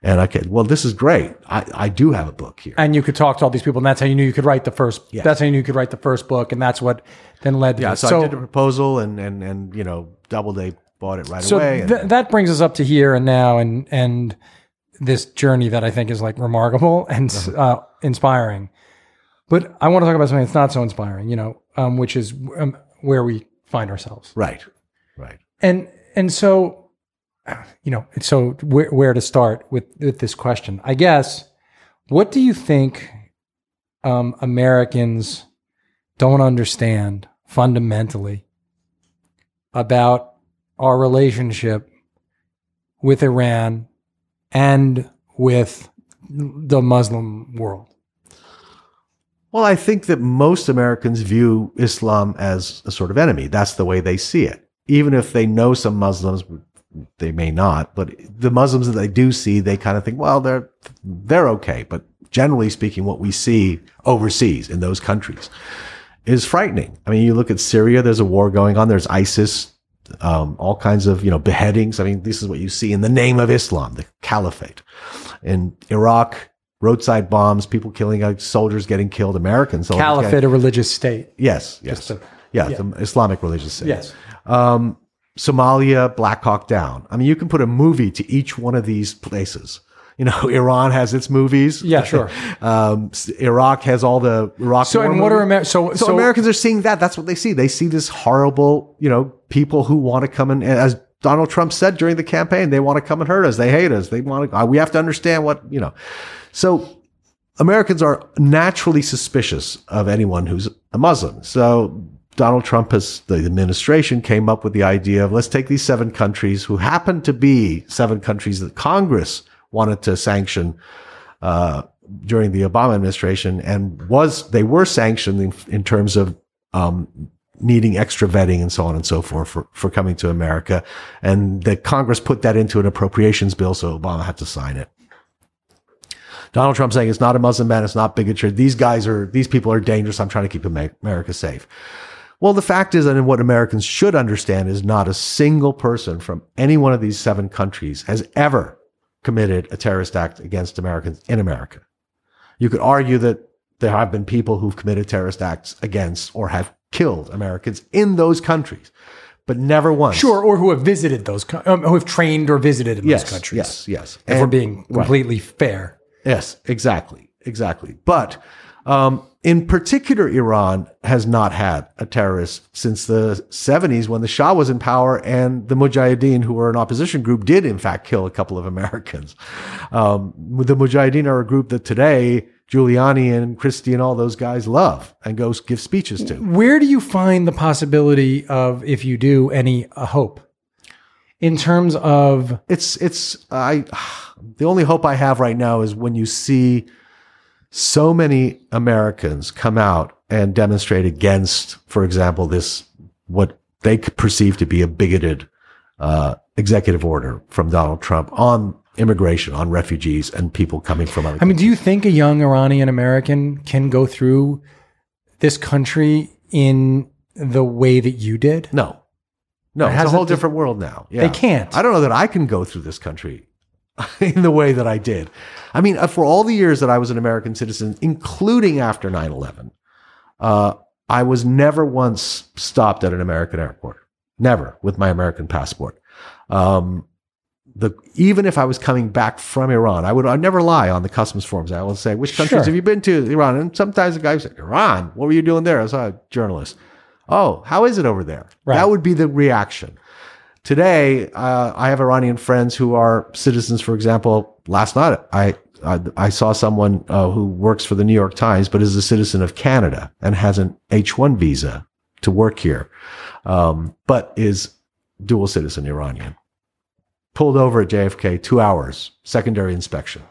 Speaker 3: And I could, well, this is great. I, I do have a book here.
Speaker 2: And you could talk to all these people, and that's how you knew you could write the first. yeah. That's how you knew you could write the first book, and that's what then led to
Speaker 3: Yeah.
Speaker 2: this.
Speaker 3: So, I did a proposal and, and, and, you know, Doubleday bought it right
Speaker 2: so
Speaker 3: away. and-
Speaker 2: th- that brings us up to here and now, and and this journey that I think is like remarkable and
Speaker 3: Uh-huh.
Speaker 2: uh, inspiring. But I want to talk about something that's not so inspiring, you know, um, which is um, where we find ourselves.
Speaker 3: right. Right.
Speaker 2: And and so, you know, so where, where to start with with this question? I guess. What do you think um, Americans don't understand fundamentally about our relationship with Iran and with the Muslim world?
Speaker 3: Well, I think that most Americans view Islam as a sort of enemy. That's the way they see it. Even if they know some Muslims, they may not, but the Muslims that they do see, they kind of think, well, they're, they're okay. But generally speaking, what we see overseas in those countries is frightening. I mean, you look at Syria, there's a war going on. There's ISIS, um, all kinds of, you know, beheadings. I mean, this is what you see in the name of Islam, the caliphate. In Iraq, roadside bombs, people killing, uh, soldiers getting killed, Americans. soldiers getting-
Speaker 2: Caliphate, a religious state.
Speaker 3: Yes, yes.
Speaker 2: Just to-
Speaker 3: yeah, the Islamic religious state.
Speaker 2: Yes.
Speaker 3: Um, Somalia, Black Hawk Down. I mean, you can put a movie to each one of these places. You know, Iran has its movies.
Speaker 2: Yeah, sure.
Speaker 3: um, Iraq has all the Iraq.
Speaker 2: So,
Speaker 3: war
Speaker 2: and what are. Amer- so,
Speaker 3: so,
Speaker 2: so
Speaker 3: Americans are seeing that. That's what they see. They see this horrible, you know, people who want to come in, and as Donald Trump said during the campaign, they want to come and hurt us. They hate us. They want to. Uh, we have to understand what you know. So Americans are naturally suspicious of anyone who's a Muslim. So Donald Trump has, the administration came up with the idea of let's take these seven countries who happen to be seven countries that Congress wanted to sanction, uh, during the Obama administration and was, they were sanctioned in, in terms of, um, needing extra vetting and so on and so forth for, for coming to America. And the Congress put that into an appropriations bill. So Obama had to sign it. Donald Trump saying it's not a Muslim ban, it's not bigotry. These guys are, these people are dangerous. I'm trying to keep America safe. Well, the fact is, and what Americans should understand is not a single person from any one of these seven countries has ever committed a terrorist act against Americans in America. You could argue that there have been people who've committed terrorist acts against or have killed Americans in those countries, but never once.
Speaker 2: sure, or who have visited those, um, who have trained or visited in
Speaker 3: Yes.
Speaker 2: those countries.
Speaker 3: Yes. Yes.
Speaker 2: If we're
Speaker 3: And-
Speaker 2: being
Speaker 3: right.
Speaker 2: completely fair.
Speaker 3: Yes, exactly, exactly. But um, in particular, Iran has not had a terrorist since the 70s when the Shah was in power, and the Mujahideen, who were an opposition group, did in fact kill a couple of Americans. Um, the Mujahideen are a group that today Giuliani and Christie and all those guys love and go give speeches to.
Speaker 2: Where do you find the possibility of, if you do, any hope in terms of
Speaker 3: it's it's I the only hope I have right now is when you see so many Americans come out and demonstrate against, for example, this what they perceive to be a bigoted uh, executive order from Donald Trump on immigration, on refugees, and people coming from other.
Speaker 2: I mean, do you think a young Iranian American can go through this country in the way that you did?
Speaker 3: no, no, it's a whole different world now. Yeah.
Speaker 2: They can't.
Speaker 3: I don't know that I can go through this country in the way that I did. I mean, uh, for all the years that I was an American citizen, including after 9 11, uh, I was never once stopped at an American airport. Never with my American passport. Um, the, even if I was coming back from Iran, I would I'd never lie on the customs forms. I would say, which countries
Speaker 2: Sure.
Speaker 3: have you been to? Iran. And sometimes the guy would say, Iran, what were you doing there? I was a journalist. Oh, how is it over there?
Speaker 2: Right.
Speaker 3: That would be the reaction. Today, uh, I have Iranian friends who are citizens. For example, last night I I, I saw someone uh, who works for the New York Times, but is a citizen of Canada and has an H one visa to work here, um, but is dual citizen Iranian. Pulled over at JFK, two hours, secondary inspection,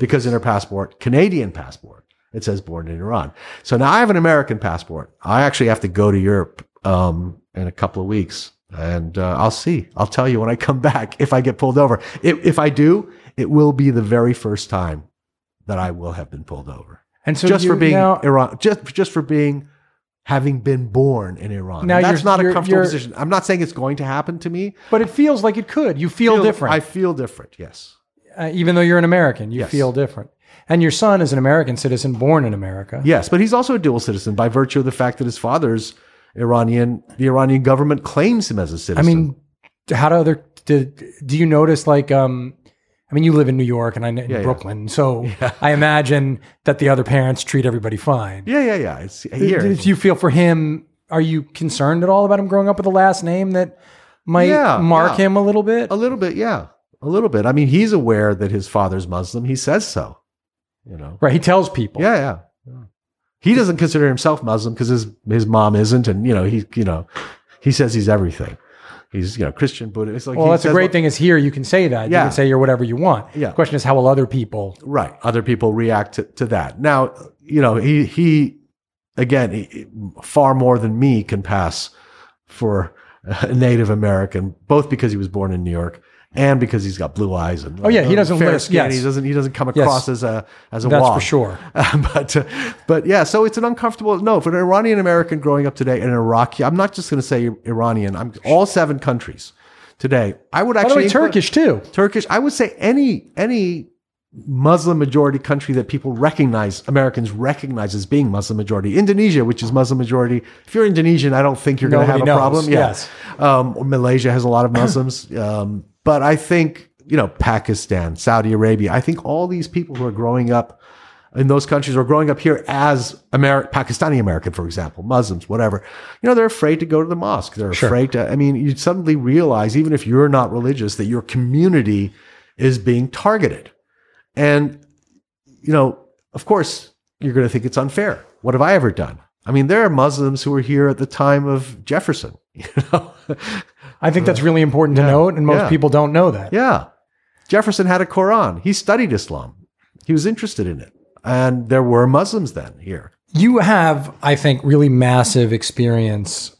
Speaker 3: because in her passport, Canadian passport, it says born in Iran. So now I have an American passport. I actually have to go to Europe um, in a couple of weeks, and uh, I'll see. I'll tell you when I come back if I get pulled over. If, if I do, it will be the very first time that I will have been pulled over,
Speaker 2: And so
Speaker 3: just for being
Speaker 2: now,
Speaker 3: Iran, just just for being having been born in Iran.
Speaker 2: Now
Speaker 3: And that's not a comfortable position. I'm not saying it's going to happen to me.
Speaker 2: But it feels like it could. You feel, different.
Speaker 3: I feel different. Yes.
Speaker 2: uh, even though you're an American, you
Speaker 3: Yes.
Speaker 2: feel different. And your son is an American citizen born in America.
Speaker 3: Yes, but he's also a dual citizen by virtue of the fact that his father's Iranian. The Iranian government claims him as a citizen.
Speaker 2: I mean, how do other do, do you notice like um I mean you live in New York and I in
Speaker 3: yeah.
Speaker 2: Brooklyn, so I imagine that the other parents treat everybody fine.
Speaker 3: yeah, yeah, yeah. It's here.
Speaker 2: Do you feel for him? Are you concerned at all about him growing up with a last name that might
Speaker 3: Yeah,
Speaker 2: mark
Speaker 3: yeah.
Speaker 2: him a little bit?
Speaker 3: A little bit, yeah. A little bit. I mean, he's aware that his father's Muslim. He says so. You know.
Speaker 2: Right? He tells people.
Speaker 3: Yeah, yeah. yeah. He doesn't consider himself Muslim because his his mom isn't, and you know he you know he says he's everything. He's you know Christian Buddhist. It's like
Speaker 2: Well, that's a
Speaker 3: says,
Speaker 2: great thing. Is here you can say that. You
Speaker 3: Yeah.
Speaker 2: can say you're whatever you want.
Speaker 3: Yeah.
Speaker 2: The question is how will other people?
Speaker 3: Right. Other people react to, to that. Now, you know, he, he, again, he, far more than me can pass for a Native American, both because he was born in New York and because he's got blue eyes and
Speaker 2: Oh, yeah, he doesn't
Speaker 3: fair skin.
Speaker 2: yes.
Speaker 3: He doesn't he doesn't come across as a as a
Speaker 2: That's
Speaker 3: wog.
Speaker 2: for sure.
Speaker 3: but uh, but yeah, so it's an uncomfortable no for an Iranian American growing up today and an Iraqi. I'm not just going to say Iranian. I'm all seven countries today. I would actually
Speaker 2: way, Turkish too.
Speaker 3: Turkish. I would say any any Muslim majority country that people recognize, Americans recognize as being Muslim majority. Indonesia, which is Muslim majority. If you're Indonesian, I don't think you're going to have a
Speaker 2: knows,
Speaker 3: problem. Yeah.
Speaker 2: yes.
Speaker 3: Um, Malaysia has a lot of Muslims. um, but I think, you know, Pakistan, Saudi Arabia, I think all these people who are growing up in those countries or growing up here as Ameri- Pakistani American, for example, Muslims, whatever, you know, they're afraid to go to the mosque. They're afraid to, I mean, you suddenly realize, even if you're not religious, that your community is being targeted. And, you know, of course, you're going to think it's unfair. What have I ever done? I mean, there are Muslims who were here at the time of Jefferson, you know?
Speaker 2: I think that's really important to note, and most
Speaker 3: Yeah.
Speaker 2: people don't know that.
Speaker 3: Yeah. Jefferson had a Quran. He studied Islam. He was interested in it. And there were Muslims then here.
Speaker 2: You have, I think, really massive experience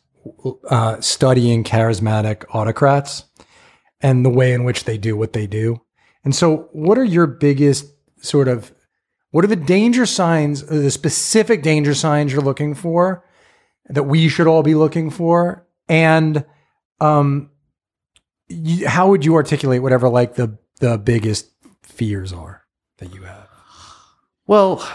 Speaker 2: uh, studying charismatic autocrats and the way in which they do what they do. And so, what are your biggest sort of what are the danger signs, the specific danger signs you're looking for that we should all be looking for? And um, you, how would you articulate whatever like the the biggest fears are that you have?
Speaker 3: Well,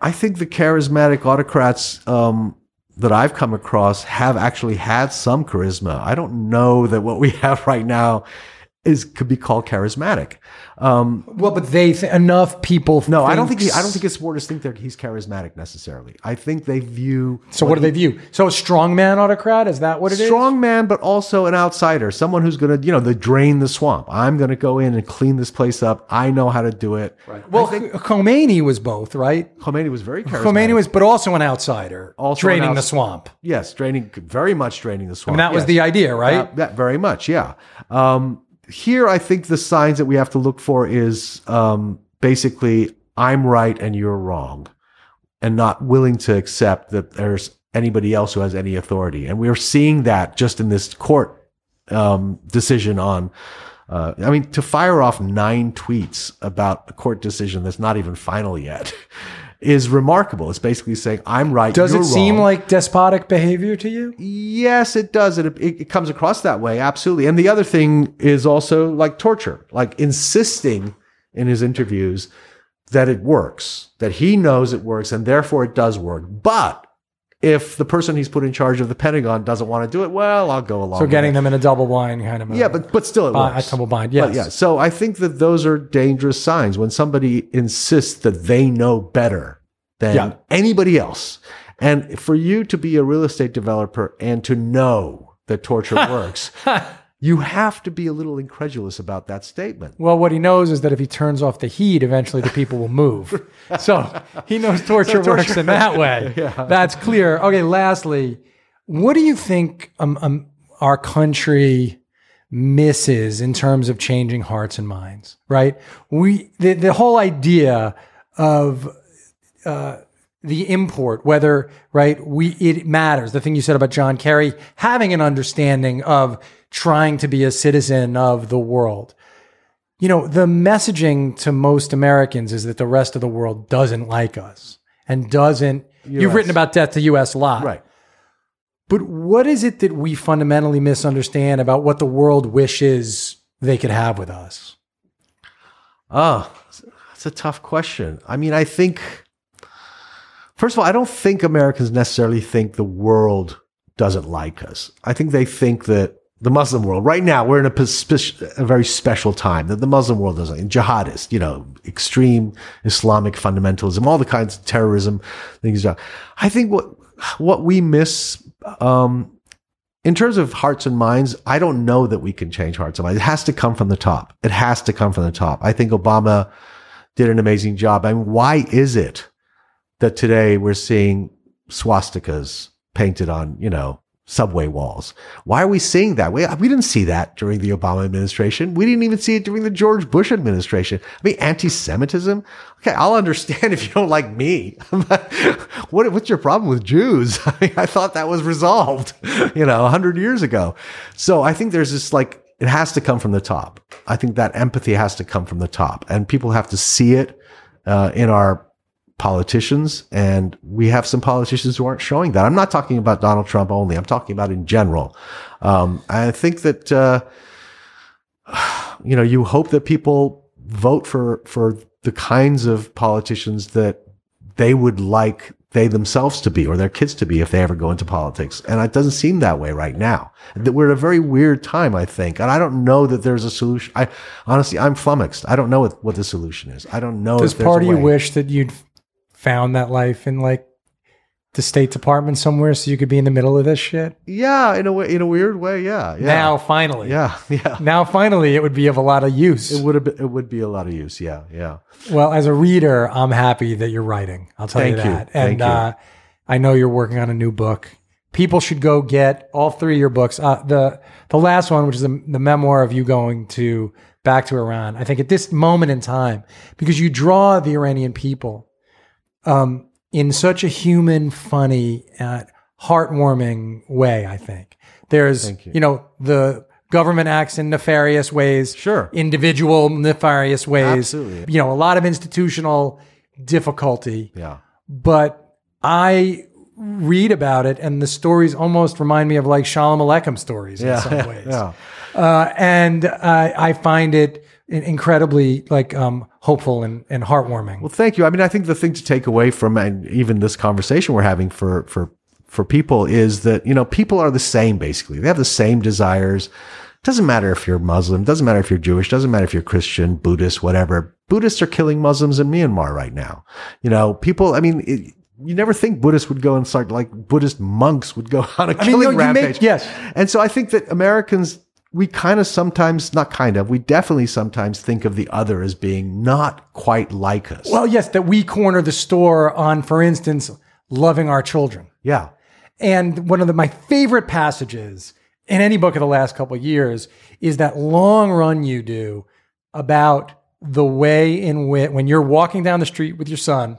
Speaker 3: I think the charismatic autocrats um, that I've come across have actually had some charisma. I don't know that what we have right now is could be called charismatic. Um,
Speaker 2: Well, but they th- enough people.
Speaker 3: no, I don't think he, I don't think his supporters think that he's charismatic necessarily. I think they view
Speaker 2: So what do they view? So a strongman autocrat is that what it is?
Speaker 3: strong man, but also an outsider, someone who's going to, you know, the drain the swamp. I'm going to go in and clean this place up. I know how to do it. Right.
Speaker 2: Well, Khomeini was both, right?
Speaker 3: Khomeini was very charismatic.
Speaker 2: Khomeini was, but also an outsider,
Speaker 3: Also an
Speaker 2: draining the swamp.
Speaker 3: yes, draining very much draining the swamp.
Speaker 2: And that was the idea, right?
Speaker 3: That, that very much, yeah. Um, here, I think the signs that we have to look for is um, basically I'm right and you're wrong, and not willing to accept that there's anybody else who has any authority. And we're seeing that just in this court um, decision on. Uh, I mean, to fire off nine tweets about a court decision that's not even final yet is remarkable. It's basically saying I'm right.
Speaker 2: Does it seem
Speaker 3: wrong.
Speaker 2: like despotic behavior to you?
Speaker 3: Yes, it does. It, it, it comes across that way. Absolutely. And the other thing is also like torture, like insisting in his interviews that it works, that he knows it works and therefore it does work. But if the person he's put in charge of the Pentagon doesn't want to do it, well, I'll go along.
Speaker 2: So getting them in a double blind kind of.
Speaker 3: Yeah, but but still it
Speaker 2: Bi-
Speaker 3: works.
Speaker 2: a double bind,
Speaker 3: But yeah. So I think that those are dangerous signs when somebody insists that they know better than
Speaker 2: Yeah.
Speaker 3: anybody else. And for you to be a real estate developer and to know that torture works, you have to be a little incredulous about that statement.
Speaker 2: Well, what he knows is that if he turns off the heat, eventually the people will move. so he knows torture, works in that way. That's clear. Okay, lastly, what do you think um, um, our country misses in terms of changing hearts and minds? Right? We the, the whole idea of uh, the import, whether right, we it matters. The thing you said about John Kerry having an understanding of trying to be a citizen of the world. You know, the messaging to most Americans is that the rest of the world doesn't like us and doesn't. You've written about death to U.S. a lot,
Speaker 3: Right.
Speaker 2: But what is it that we fundamentally misunderstand about what the world wishes they could have with us?
Speaker 3: Oh, that's a tough question. I mean, I think, first of all, I don't think Americans necessarily think the world doesn't like us. I think they think that the Muslim world, right now, we're in a, a very special time that the Muslim world doesn't, jihadist, you know, extreme Islamic fundamentalism, all the kinds of terrorism things. I think what, what we miss, um, in terms of hearts and minds, I don't know that we can change hearts and minds. It has to come from the top. It has to come from the top. I think Obama did an amazing job. I mean, why is it that today we're seeing swastikas painted on, you know, subway walls. Why are we seeing that? We, we didn't see that during the Obama administration. We didn't even see it during the George Bush administration. I mean, anti-Semitism. Okay, I'll understand if you don't like me. what, what's your problem with Jews? I mean, I thought that was resolved, you know, a hundred years ago. So I think there's this like, it has to come from the top. I think that empathy has to come from the top and people have to see it uh, in our politicians, and we have some politicians who aren't showing that. I'm not talking about Donald Trump only. I'm talking about in general. Um, I think that uh, you know you hope that people vote for for the kinds of politicians that they would like they themselves to be or their kids to be if they ever go into politics. And it doesn't seem that way right now. That we're at a very weird time, I think. And I don't know that there's a solution. I honestly, I'm flummoxed. I don't know what, what the solution is. I don't know.
Speaker 2: Does part of you wish that you'd found that life in like the State Department somewhere so you could be in the middle of this shit?
Speaker 3: Yeah, in a way, in a weird way, yeah. yeah.
Speaker 2: Now finally.
Speaker 3: Yeah, yeah.
Speaker 2: Now finally it would be of a lot of use.
Speaker 3: It would have been, it would be a lot of use, yeah, yeah.
Speaker 2: Well, as a reader, I'm happy that you're writing. I'll tell
Speaker 3: Thank
Speaker 2: you
Speaker 3: you.
Speaker 2: that.
Speaker 3: Thank
Speaker 2: and
Speaker 3: you.
Speaker 2: Uh, I know you're working on a new book. People should go get all three of your books. Uh, the the last one, which is the, the memoir of you going to back to Iran. I think at this moment in time, because you draw the Iranian people um, in such a human, funny, uh, heartwarming way. I think there's,
Speaker 3: you.
Speaker 2: you know, the government acts in nefarious ways,
Speaker 3: Sure.
Speaker 2: individual nefarious ways,
Speaker 3: Absolutely.
Speaker 2: you know, a lot of institutional difficulty.
Speaker 3: Yeah.
Speaker 2: But I read about it, and the stories almost remind me of like Shalom Aleichem stories in some ways
Speaker 3: yeah.
Speaker 2: uh, and I, I find it incredibly like um, hopeful and, and heartwarming.
Speaker 3: Well, thank you. I mean, I think the thing to take away from and even this conversation we're having for for for people is that you know people are the same basically. They have the same desires. Doesn't matter if you're Muslim. Doesn't matter if you're Jewish. Doesn't matter if you're Christian, Buddhist, whatever. Buddhists are killing Muslims in Myanmar right now. You know, people. I mean. It, you never think Buddhists would go and start like Buddhist monks would go on a
Speaker 2: mean,
Speaker 3: killing
Speaker 2: no, you make-
Speaker 3: rampage.
Speaker 2: yes.
Speaker 3: And so I think that Americans, we kind of sometimes, not kind of, we definitely sometimes think of the other as being not quite like us.
Speaker 2: well, yes, that we corner the store on, for instance, loving our children.
Speaker 3: yeah.
Speaker 2: And one of the, my favorite passages in any book of the last couple of years is that long run you do about the way in which when you're walking down the street with your son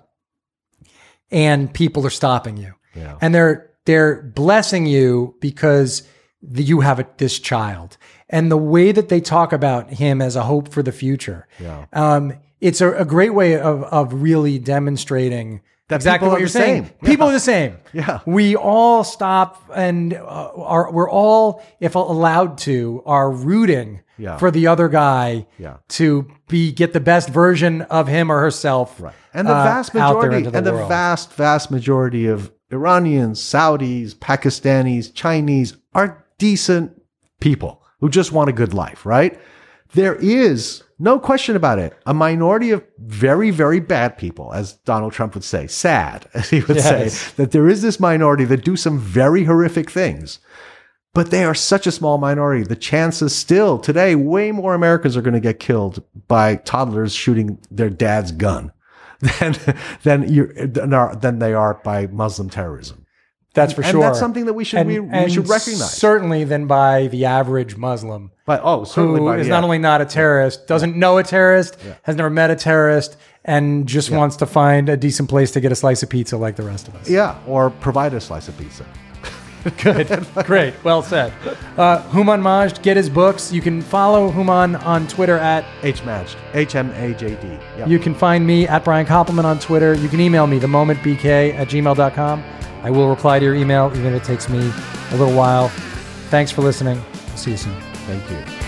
Speaker 2: and people are stopping you
Speaker 3: Yeah.
Speaker 2: and they're they're blessing you because the, you have a, this child and the way that they talk about him as a hope for the future
Speaker 3: Yeah.
Speaker 2: um, it's a, a great way of of really demonstrating
Speaker 3: That
Speaker 2: exactly what you're saying.
Speaker 3: same.
Speaker 2: People
Speaker 3: Yeah.
Speaker 2: are the same.
Speaker 3: Yeah.
Speaker 2: We all stop and uh, are we're all, if allowed to, are rooting
Speaker 3: Yeah.
Speaker 2: for the other guy
Speaker 3: Yeah.
Speaker 2: to be get the best version of him or herself.
Speaker 3: Right. And the
Speaker 2: uh,
Speaker 3: vast
Speaker 2: there
Speaker 3: majority,
Speaker 2: the
Speaker 3: and the vast, vast majority of Iranians, Saudis, Pakistanis, Chinese are decent people who just want a good life, right? There is no question about it. A minority of very, very bad people, as Donald Trump would say, sad, as he would
Speaker 2: Yes.
Speaker 3: say, that there is this minority that do some very horrific things. But they are such a small minority. The chances still today, way more Americans are going to get killed by toddlers shooting their dad's gun than than you than, are, than they are by Muslim terrorism.
Speaker 2: That's for
Speaker 3: and
Speaker 2: sure.
Speaker 3: that's something that we should
Speaker 2: and,
Speaker 3: we, we should recognize.
Speaker 2: Certainly than by the average Muslim.
Speaker 3: but oh, certainly
Speaker 2: who
Speaker 3: by,
Speaker 2: is
Speaker 3: yeah.
Speaker 2: not only not a terrorist, doesn't know a terrorist, has never met a terrorist, and just wants to find a decent place to get a slice of pizza like the rest of us.
Speaker 3: yeah, or provide a slice of pizza.
Speaker 2: Good. Great. Well said. Uh, Hooman Majd, get his books. You can follow Hooman on Twitter at.
Speaker 3: H Majd. H M A J D. Yep.
Speaker 2: You can find me at Brian Koppelman on Twitter. You can email me, themomentbk at gmail.com. I will reply to your email, even if it takes me a little while. Thanks for listening. See you soon.
Speaker 3: Thank you.